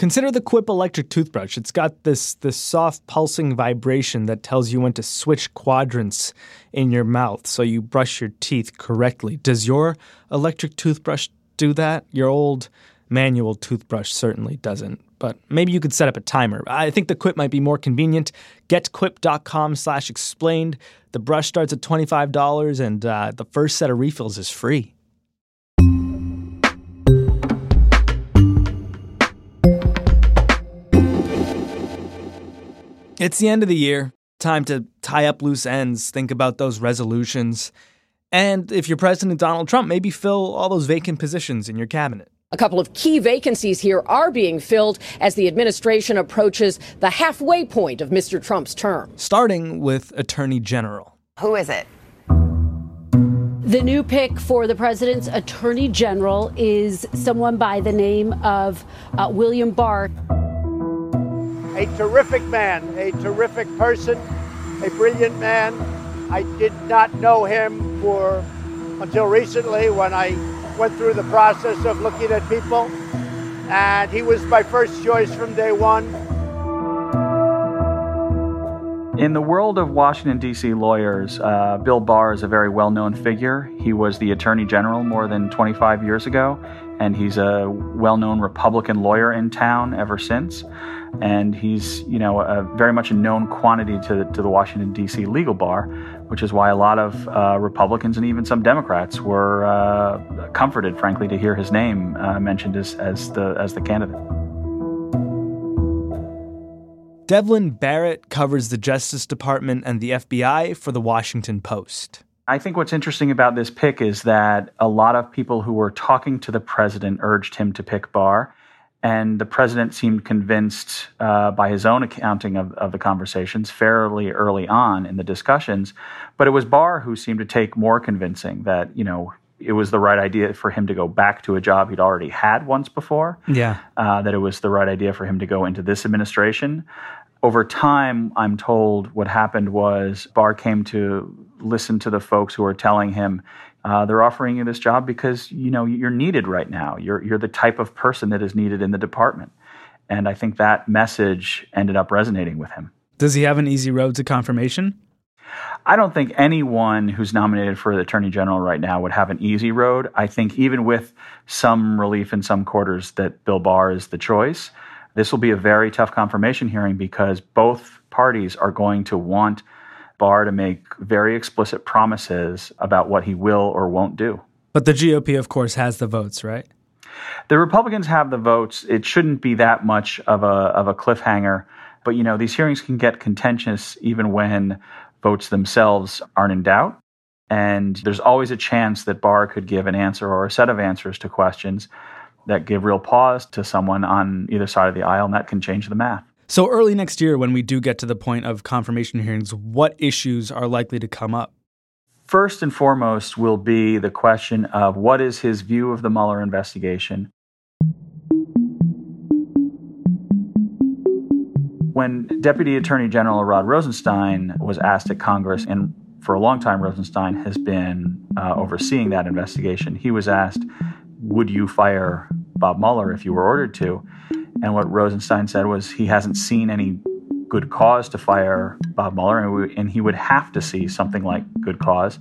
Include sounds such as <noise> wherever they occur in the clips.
Consider the Quip electric toothbrush. It's got this this soft pulsing vibration that tells you when to switch quadrants in your mouth so you brush your teeth correctly. Does your electric toothbrush do that? Your old manual toothbrush certainly doesn't. But maybe you could set up a timer. I think the Quip might be more convenient. GetQuip.com slash explained. The brush starts at $25 and uh, the first set of refills is free. It's the end of the year. Time to tie up loose ends, think about those resolutions. And if you're President Donald Trump, maybe fill all those vacant positions in your cabinet. A couple of key vacancies here are being filled as the administration approaches the halfway point of Mr. Trump's term. Starting with Attorney General. Who is it? The new pick for the president's attorney general is someone by the name of uh, William Barr a terrific man, a terrific person, a brilliant man. I did not know him for until recently when I went through the process of looking at people, and he was my first choice from day one. In the world of Washington, D.C. lawyers, uh, Bill Barr is a very well known figure. He was the Attorney General more than 25 years ago, and he's a well known Republican lawyer in town ever since and he's you know a, very much a known quantity to, to the Washington D.C. legal bar, which is why a lot of uh, Republicans and even some Democrats were uh, comforted, frankly, to hear his name uh, mentioned as, as the as the candidate. Devlin Barrett covers the Justice Department and the FBI for the Washington Post. I think what's interesting about this pick is that a lot of people who were talking to the president urged him to pick Barr. And the president seemed convinced, uh, by his own accounting of, of the conversations, fairly early on in the discussions. But it was Barr who seemed to take more convincing that, you know, it was the right idea for him to go back to a job he'd already had once before. Yeah. Uh, that it was the right idea for him to go into this administration. Over time, I'm told what happened was Barr came to listen to the folks who were telling him, uh, they're offering you this job because you know you're needed right now. You're you're the type of person that is needed in the department, and I think that message ended up resonating with him. Does he have an easy road to confirmation? I don't think anyone who's nominated for the attorney general right now would have an easy road. I think even with some relief in some quarters that Bill Barr is the choice, this will be a very tough confirmation hearing because both parties are going to want Barr to make very explicit promises about what he will or won't do. But the GOP, of course, has the votes, right? The Republicans have the votes. It shouldn't be that much of a of a cliffhanger. But you know, these hearings can get contentious even when votes themselves aren't in doubt. And there's always a chance that Barr could give an answer or a set of answers to questions that give real pause to someone on either side of the aisle, and that can change the math. So, early next year, when we do get to the point of confirmation hearings, what issues are likely to come up? First and foremost will be the question of what is his view of the Mueller investigation. When Deputy Attorney General Rod Rosenstein was asked at Congress, and for a long time Rosenstein has been uh, overseeing that investigation, he was asked, Would you fire Bob Mueller if you were ordered to? And what Rosenstein said was he hasn't seen any good cause to fire Bob Mueller, and, we, and he would have to see something like good cause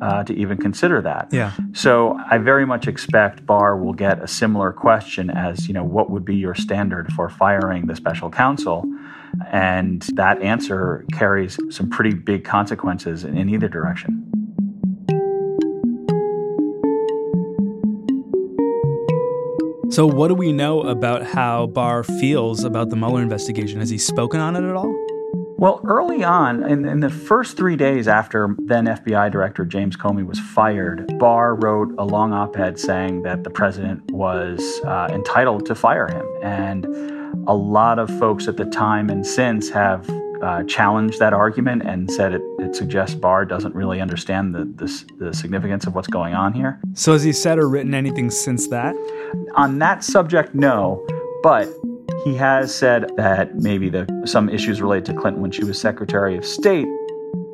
uh, to even consider that. Yeah. So I very much expect Barr will get a similar question as, you know, what would be your standard for firing the special counsel? And that answer carries some pretty big consequences in, in either direction. So, what do we know about how Barr feels about the Mueller investigation? Has he spoken on it at all? Well, early on, in, in, the first three days after then FBI Director James Comey was fired, Barr wrote a long op ed saying that the president was uh, entitled to fire him. And a lot of folks at the time and since have uh, challenged that argument and said it, it suggests Barr doesn't really understand the, the, the significance of what's going on here. So, has he said or written anything since that? On that subject, no. But he has said that maybe the, some issues related to Clinton when she was Secretary of State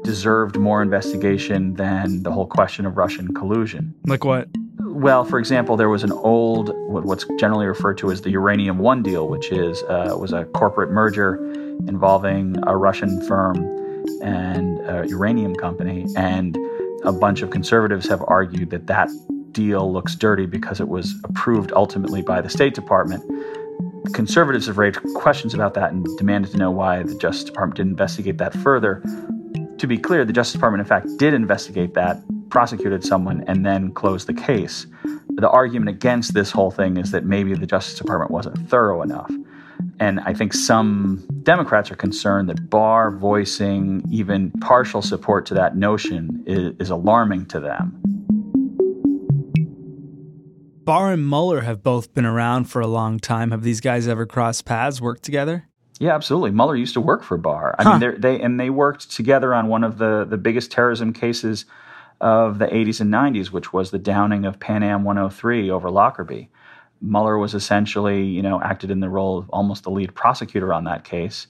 deserved more investigation than the whole question of Russian collusion. Like what? Well, for example, there was an old, what's generally referred to as the Uranium One deal, which is uh, was a corporate merger involving a Russian firm and a uranium company, and a bunch of conservatives have argued that that deal looks dirty because it was approved ultimately by the State Department. Conservatives have raised questions about that and demanded to know why the Justice Department didn't investigate that further. To be clear, the Justice Department, in fact, did investigate that, prosecuted someone, and then closed the case. The argument against this whole thing is that maybe the Justice Department wasn't thorough enough. And I think some Democrats are concerned that Barr voicing even partial support to that notion is, is alarming to them. Barr and Mueller have both been around for a long time. Have these guys ever crossed paths, worked together? Yeah, absolutely. Mueller used to work for Barr. I huh. mean, they and they worked together on one of the the biggest terrorism cases of the 80s and 90s, which was the downing of Pan Am 103 over Lockerbie. Mueller was essentially, you know, acted in the role of almost the lead prosecutor on that case,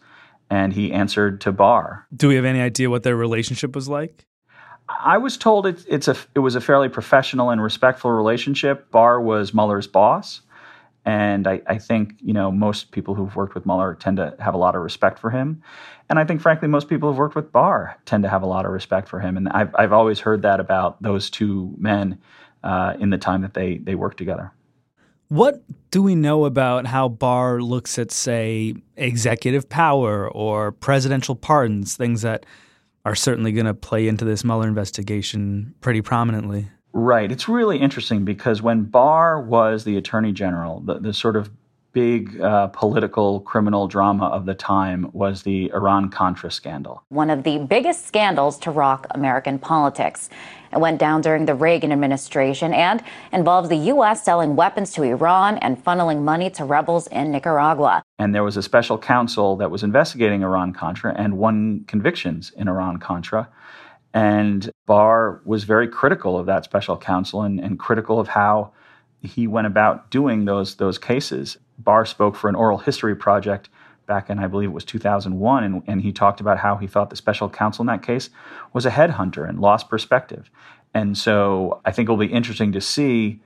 and he answered to Barr. Do we have any idea what their relationship was like? I was told it, it's a it was a fairly professional and respectful relationship. Barr was Mueller's boss, and I, I think you know most people who've worked with Mueller tend to have a lot of respect for him, and I think frankly most people who've worked with Barr tend to have a lot of respect for him. And I've I've always heard that about those two men uh, in the time that they they worked together. What do we know about how Barr looks at, say, executive power or presidential pardons, things that are certainly going to play into this Mueller investigation pretty prominently? Right. It's really interesting because when Barr was the attorney general, the, the sort of big uh, political criminal drama of the time was the Iran Contra scandal. One of the biggest scandals to rock American politics. It went down during the Reagan administration and involves the U.S. selling weapons to Iran and funneling money to rebels in Nicaragua. And there was a special counsel that was investigating Iran Contra and won convictions in Iran Contra. And Barr was very critical of that special counsel and, and critical of how he went about doing those those cases. Barr spoke for an oral history project back in, I believe it was 2001, and, and he talked about how he thought the special counsel in that case was a headhunter and lost perspective. And so I think it'll be interesting to see,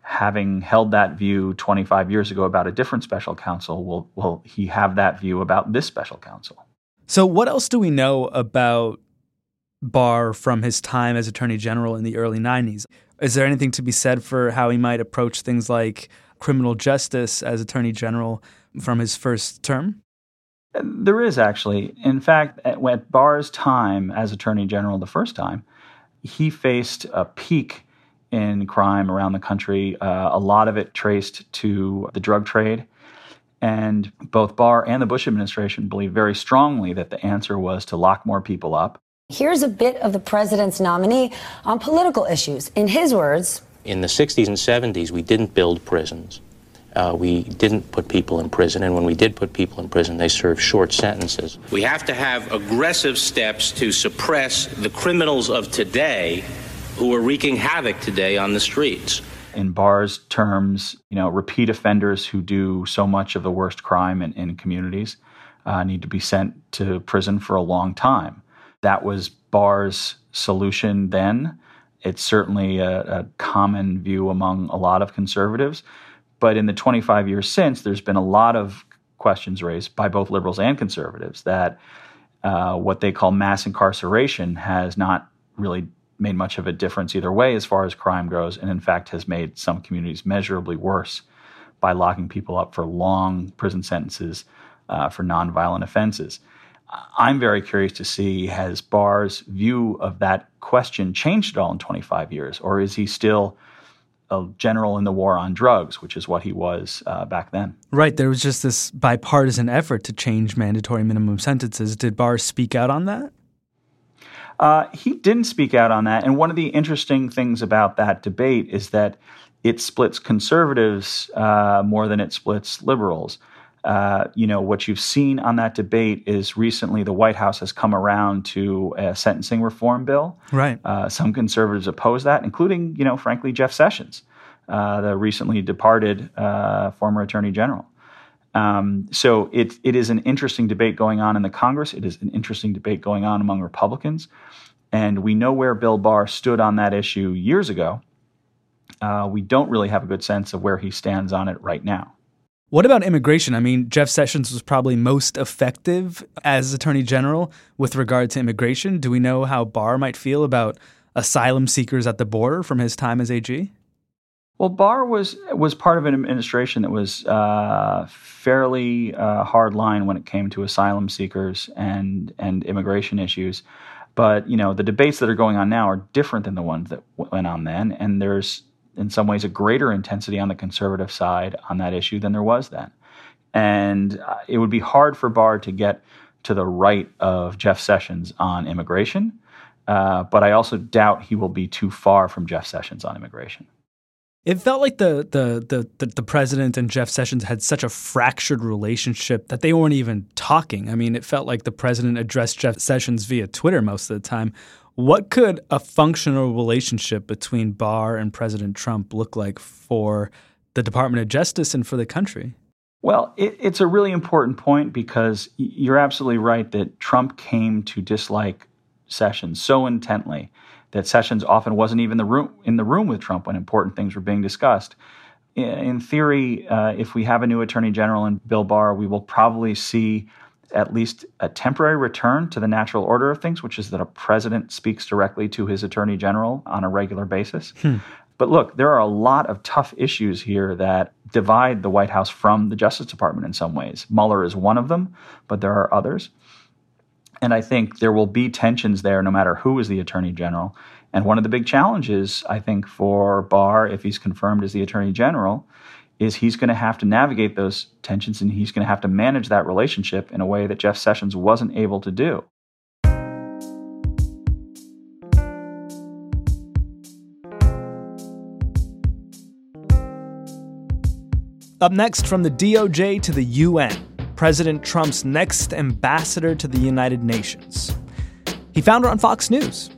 having held that view 25 years ago about a different special counsel, will, will he have that view about this special counsel? So, what else do we know about Barr from his time as Attorney General in the early 90s? Is there anything to be said for how he might approach things like criminal justice as Attorney General from his first term? There is actually. In fact, at Barr's time as Attorney General the first time, he faced a peak in crime around the country, uh, a lot of it traced to the drug trade. And both Barr and the Bush administration believed very strongly that the answer was to lock more people up. Here's a bit of the president's nominee on political issues. In his words, in the 60s and 70s, we didn't build prisons. Uh, we didn't put people in prison, and when we did put people in prison, they served short sentences. We have to have aggressive steps to suppress the criminals of today who are wreaking havoc today on the streets. In Barr's terms, you know, repeat offenders who do so much of the worst crime in, in communities uh, need to be sent to prison for a long time. That was Barr's solution then. It's certainly a, a common view among a lot of conservatives. But in the 25 years since, there's been a lot of questions raised by both liberals and conservatives that uh, what they call mass incarceration has not really made much of a difference either way as far as crime goes, and in fact has made some communities measurably worse by locking people up for long prison sentences uh, for nonviolent offenses. I'm very curious to see has Barr's view of that question changed at all in 25 years, or is he still a general in the war on drugs, which is what he was uh, back then? Right. There was just this bipartisan effort to change mandatory minimum sentences. Did Barr speak out on that? Uh, he didn't speak out on that. And one of the interesting things about that debate is that it splits conservatives uh, more than it splits liberals. Uh, you know, what you've seen on that debate is recently the White House has come around to a sentencing reform bill. Right. Uh, some conservatives oppose that, including, you know, frankly, Jeff Sessions, uh, the recently departed uh, former Attorney General. Um, so it it is an interesting debate going on in the Congress. It is an interesting debate going on among Republicans, and we know where Bill Barr stood on that issue years ago. uh, we don't really have a good sense of where he stands on it right now. What about immigration? I mean, Jeff Sessions was probably most effective as Attorney General with regard to immigration. Do we know how Barr might feel about asylum seekers at the border from his time as AG? Well, Barr was was part of an administration that was uh, fairly uh, hard line when it came to asylum seekers and and immigration issues. But you know, the debates that are going on now are different than the ones that went on then, and there's in some ways a greater intensity on the conservative side on that issue than there was then. And uh, it would be hard for Barr to get to the right of Jeff Sessions on immigration. Uh, but I also doubt he will be too far from Jeff Sessions on immigration. It felt like the, the the the the, president and Jeff Sessions had such a fractured relationship that they weren't even talking. I mean, it felt like the president addressed Jeff Sessions via Twitter most of the time. What could a functional relationship between Barr and President Trump look like for the Department of Justice and for the country? Well, it, it's a really important point because you're absolutely right that Trump came to dislike Sessions so intently that Sessions often wasn't even the room, in the room with Trump when important things were being discussed. In theory, uh, if we have a new attorney general in Bill Barr, we will probably see at least a temporary return to the natural order of things, which is that a president speaks directly to his attorney general on a regular basis. Hmm. But look, there are a lot of tough issues here that divide the White House from the Justice Department in some ways. Mueller is one of them, but there are others. And I think there will be tensions there no matter who is the attorney general. And one of the big challenges, I think, for Barr, if he's confirmed as the attorney general, is he's going to have to navigate those tensions and he's going to have to manage that relationship in a way that Jeff Sessions wasn't able to do. Up next, from the DOJ to the UN, President Trump's next ambassador to the United Nations. He found her on Fox News.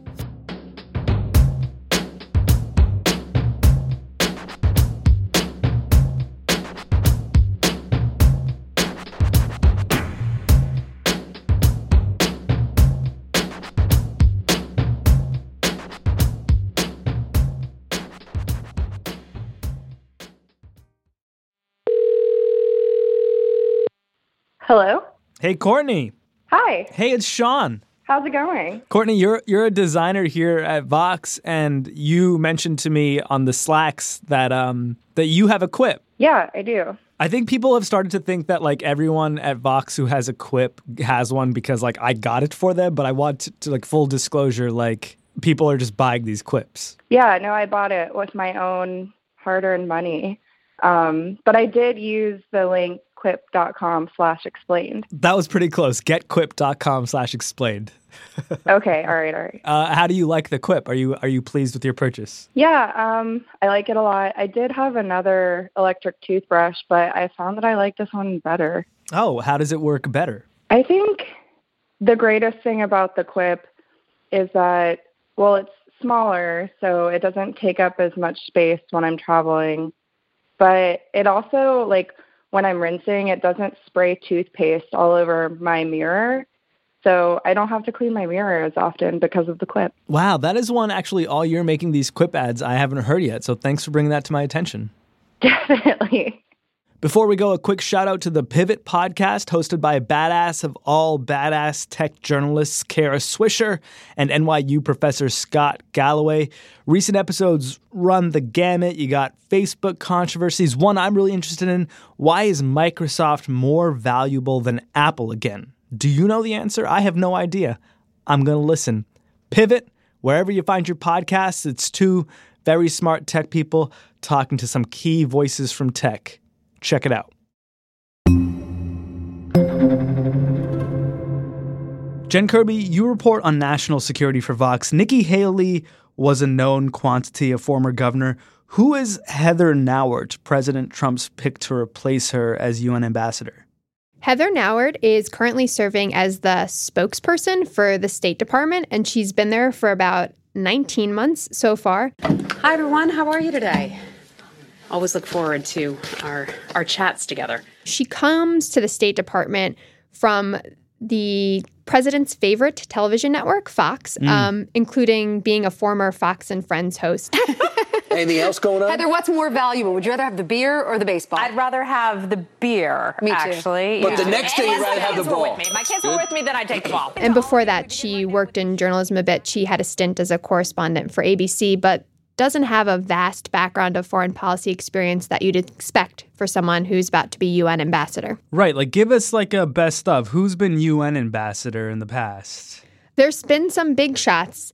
Hello. Hey, Courtney. Hi. Hey, it's Sean. How's it going? Courtney, you're you're a designer here at Vox, and you mentioned to me on the Slacks that um that you have a quip. Yeah, I do. I think people have started to think that like everyone at Vox who has a quip has one because like I got it for them, but I want to, to like full disclosure, like people are just buying these quips. Yeah, no, I bought it with my own hard-earned money. Um, but I did use the link getquip.com slash explained. That was pretty close. Getquip.com slash explained. <laughs> okay, all right, all right. Uh, how do you like the quip? Are you are you pleased with your purchase? Yeah, um, I like it a lot. I did have another electric toothbrush, but I found that I like this one better. Oh, how does it work better? I think the greatest thing about the quip is that well, it's smaller, so it doesn't take up as much space when I'm traveling. But it also like when I'm rinsing, it doesn't spray toothpaste all over my mirror. So I don't have to clean my mirror as often because of the quip. Wow, that is one actually all year making these quip ads I haven't heard yet. So thanks for bringing that to my attention. <laughs> Definitely. Before we go, a quick shout out to the Pivot podcast, hosted by a badass of all badass tech journalists, Kara Swisher and NYU professor Scott Galloway. Recent episodes run the gamut. You got Facebook controversies. One I'm really interested in why is Microsoft more valuable than Apple again? Do you know the answer? I have no idea. I'm going to listen. Pivot, wherever you find your podcasts, it's two very smart tech people talking to some key voices from tech. Check it out. Jen Kirby, you report on national security for Vox. Nikki Haley was a known quantity, a former governor. Who is Heather Nauert, President Trump's pick to replace her as UN ambassador? Heather Nauert is currently serving as the spokesperson for the State Department, and she's been there for about 19 months so far. Hi, everyone. How are you today? Always look forward to our our chats together. She comes to the State Department from the president's favorite television network, Fox, mm. um, including being a former Fox and Friends host. <laughs> Anything else going on? Heather, what's more valuable? Would you rather have the beer or the baseball? I'd rather have the beer, Me too. actually. But the next day, you'd rather have the kids ball. with me. My kids were with me, then I'd take the ball. And before that, she worked in journalism a bit. She had a stint as a correspondent for ABC, but doesn't have a vast background of foreign policy experience that you'd expect for someone who's about to be UN ambassador. Right, like give us like a best of. Who's been UN ambassador in the past? There's been some big shots.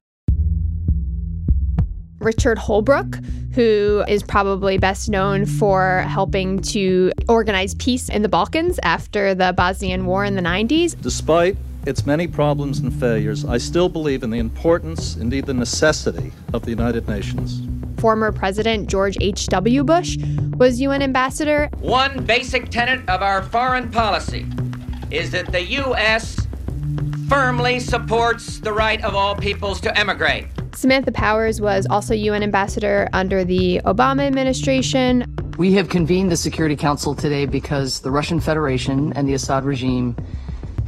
Richard Holbrooke, who is probably best known for helping to organize peace in the Balkans after the Bosnian War in the 90s. Despite its many problems and failures, I still believe in the importance, indeed the necessity, of the United Nations. Former President George H.W. Bush was UN ambassador. One basic tenet of our foreign policy is that the U.S. firmly supports the right of all peoples to emigrate. Samantha Powers was also UN ambassador under the Obama administration. We have convened the Security Council today because the Russian Federation and the Assad regime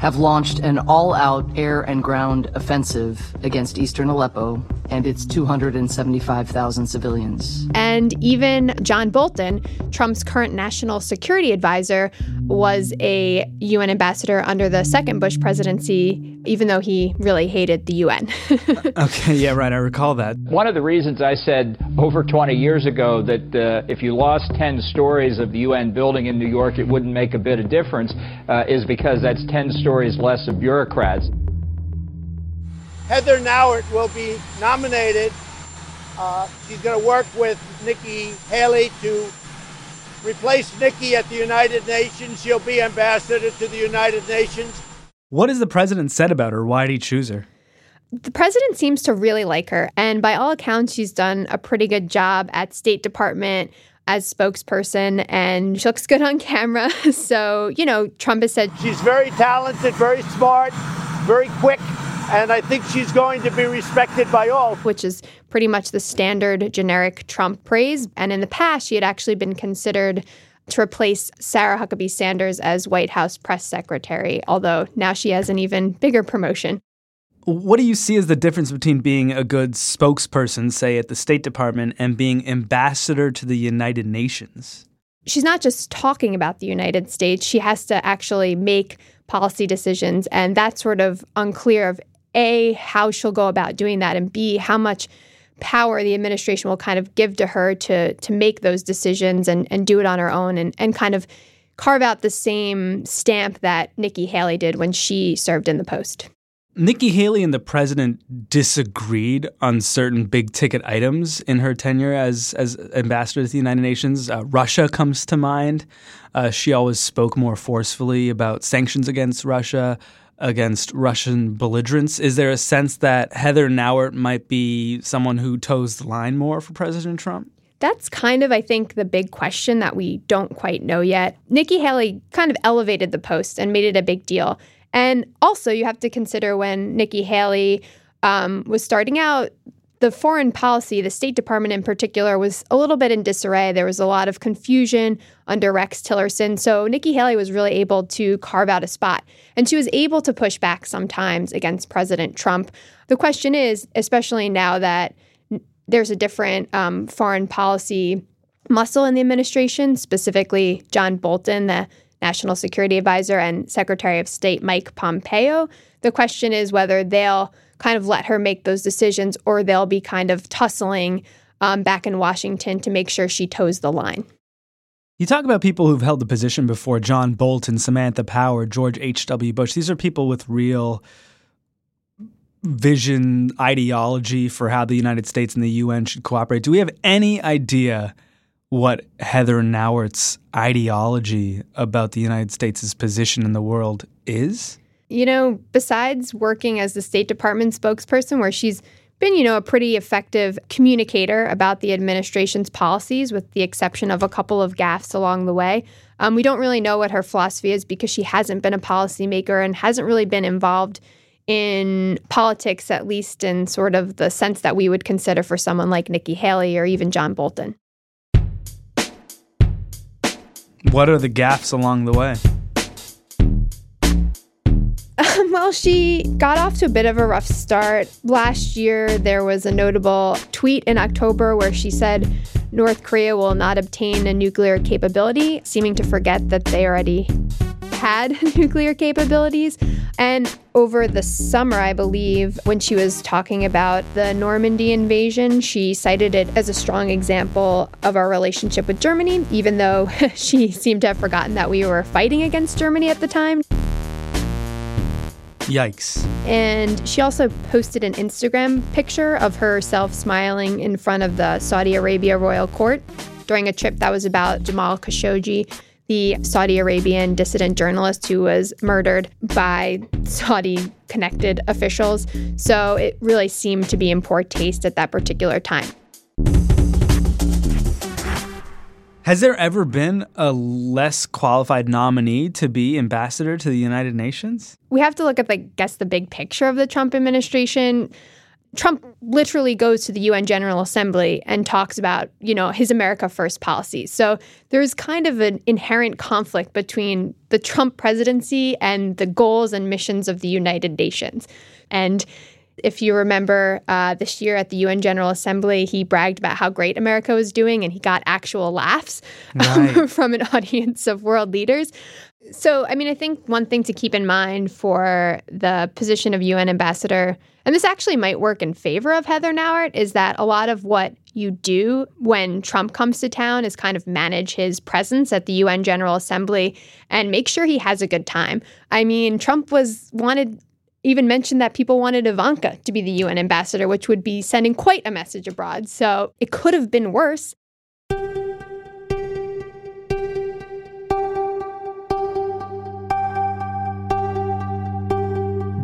have launched an all out air and ground offensive against eastern Aleppo and its 275,000 civilians. And even John Bolton, Trump's current national security advisor, was a UN ambassador under the second Bush presidency, even though he really hated the UN. <laughs> okay, yeah, right. I recall that. One of the reasons I said over 20 years ago that uh, if you lost 10 stories of the UN building in New York, it wouldn't make a bit of difference uh, is because that's 10 stories less of bureaucrats. Heather Nauert will be nominated. Uh, she's going to work with Nikki Haley to replace Nikki at the United Nations. She'll be ambassador to the United Nations. What has the president said about her? Why did he choose her? The president seems to really like her, and by all accounts, she's done a pretty good job at State Department as spokesperson, and she looks <laughs> good on camera. <laughs> So, you know, Trump has said she's very talented, very smart, very quick, and I think she's going to be respected by all. Which is pretty much the standard generic Trump praise. And in the past, she had actually been considered to replace Sarah Huckabee Sanders as White House press secretary, although now she has an even bigger promotion. What do you see as the difference between being a good spokesperson, say at the State Department, and being ambassador to the United Nations? She's not just talking about the United States, she has to actually make policy decisions. And that's sort of unclear of A, how she'll go about doing that, and B, how much power the administration will kind of give to her to to make those decisions and, and do it on her own and, and kind of carve out the same stamp that Nikki Haley did when she served in the post. Nikki Haley and the president disagreed on certain big ticket items in her tenure as as ambassador to the United Nations. Uh, Russia comes to mind. Uh, she always spoke more forcefully about sanctions against Russia, against Russian belligerents. Is there a sense that Heather Nauert might be someone who toes the line more for President Trump? That's kind of, I think, the big question that we don't quite know yet. Nikki Haley kind of elevated the post and made it a big deal. And also, you have to consider when Nikki Haley um, was starting out, the foreign policy, the State Department in particular, was a little bit in disarray. There was a lot of confusion under Rex Tillerson. So Nikki Haley was really able to carve out a spot. And she was able to push back sometimes against President Trump. The question is, especially now that there's a different um, foreign policy muscle in the administration, specifically John Bolton, the National Security Advisor, and Secretary of State Mike Pompeo. The question is whether they'll kind of let her make those decisions or they'll be kind of tussling um, back in Washington to make sure she toes the line. You talk about people who've held the position before John Bolton, Samantha Power, George H.W. Bush. These are people with real vision, ideology for how the United States and the UN should cooperate. Do we have any idea what Heather Nauert's ideology about the United States' position in the world is? You know, besides working as the State Department spokesperson, where she's been, you know, a pretty effective communicator about the administration's policies, with the exception of a couple of gaffes along the way. Um, we don't really know what her philosophy is because she hasn't been a policymaker and hasn't really been involved in politics, at least in sort of the sense that we would consider for someone like Nikki Haley or even John Bolton. What are the gaffes along the way? Well, she got off to a bit of a rough start. Last year, there was a notable tweet in October where she said North Korea will not obtain a nuclear capability, seeming to forget that they already had <laughs> nuclear capabilities. And over the summer, I believe, when she was talking about the Normandy invasion, she cited it as a strong example of our relationship with Germany, even though <laughs> she seemed to have forgotten that we were fighting against Germany at the time. Yikes. And she also posted an Instagram picture of herself smiling in front of the Saudi Arabia royal court during a trip that was about Jamal Khashoggi, the Saudi Arabian dissident journalist who was murdered by Saudi connected officials. So it really seemed to be in poor taste at that particular time. Has there ever been a less qualified nominee to be ambassador to the United Nations? We have to look at, I guess, the big picture of the Trump administration. Trump literally goes to the UN General Assembly and talks about, you know, his America First policy. So there's kind of an inherent conflict between the Trump presidency and the goals and missions of the United Nations. And if you remember uh, this year at the UN General Assembly, he bragged about how great America was doing and he got actual laughs right. <laughs> from an audience of world leaders. So, I mean, I think one thing to keep in mind for the position of UN ambassador, and this actually might work in favor of Heather Nauert, is that a lot of what you do when Trump comes to town is kind of manage his presence at the UN General Assembly and make sure he has a good time. I mean, Trump was wanted even mentioned that people wanted Ivanka to be the UN ambassador, which would be sending quite a message abroad. So it could have been worse.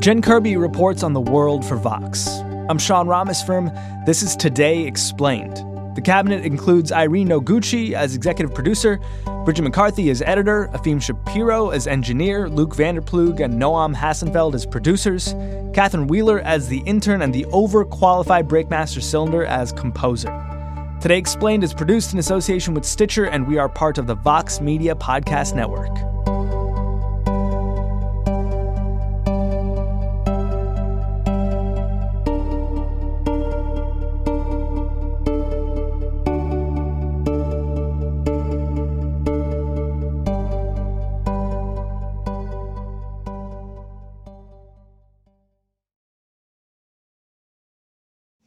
Jen Kirby reports on the world for Vox. I'm Sean Rameswaram. This is Today Explained. The cabinet includes Irene Noguchi as executive producer, Bridget McCarthy as editor, Efim Shapiro as engineer, Luke Vander Ploeg and Noam Hassenfeld as producers, Catherine Wheeler as the intern, and the overqualified Breakmaster Cylinder as composer. Today Explained is produced in association with Stitcher, and we are part of the Vox Media Podcast Network.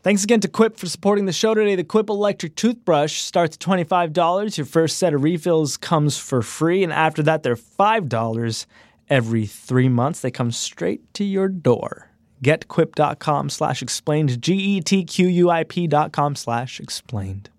Thanks again to Quip for supporting the show today. The Quip electric toothbrush starts at $25. Your first set of refills comes for free, and after that, they're $5 every three months. They come straight to your door. GetQuip.com slash explained, G E T Q U I P dot com slash explained.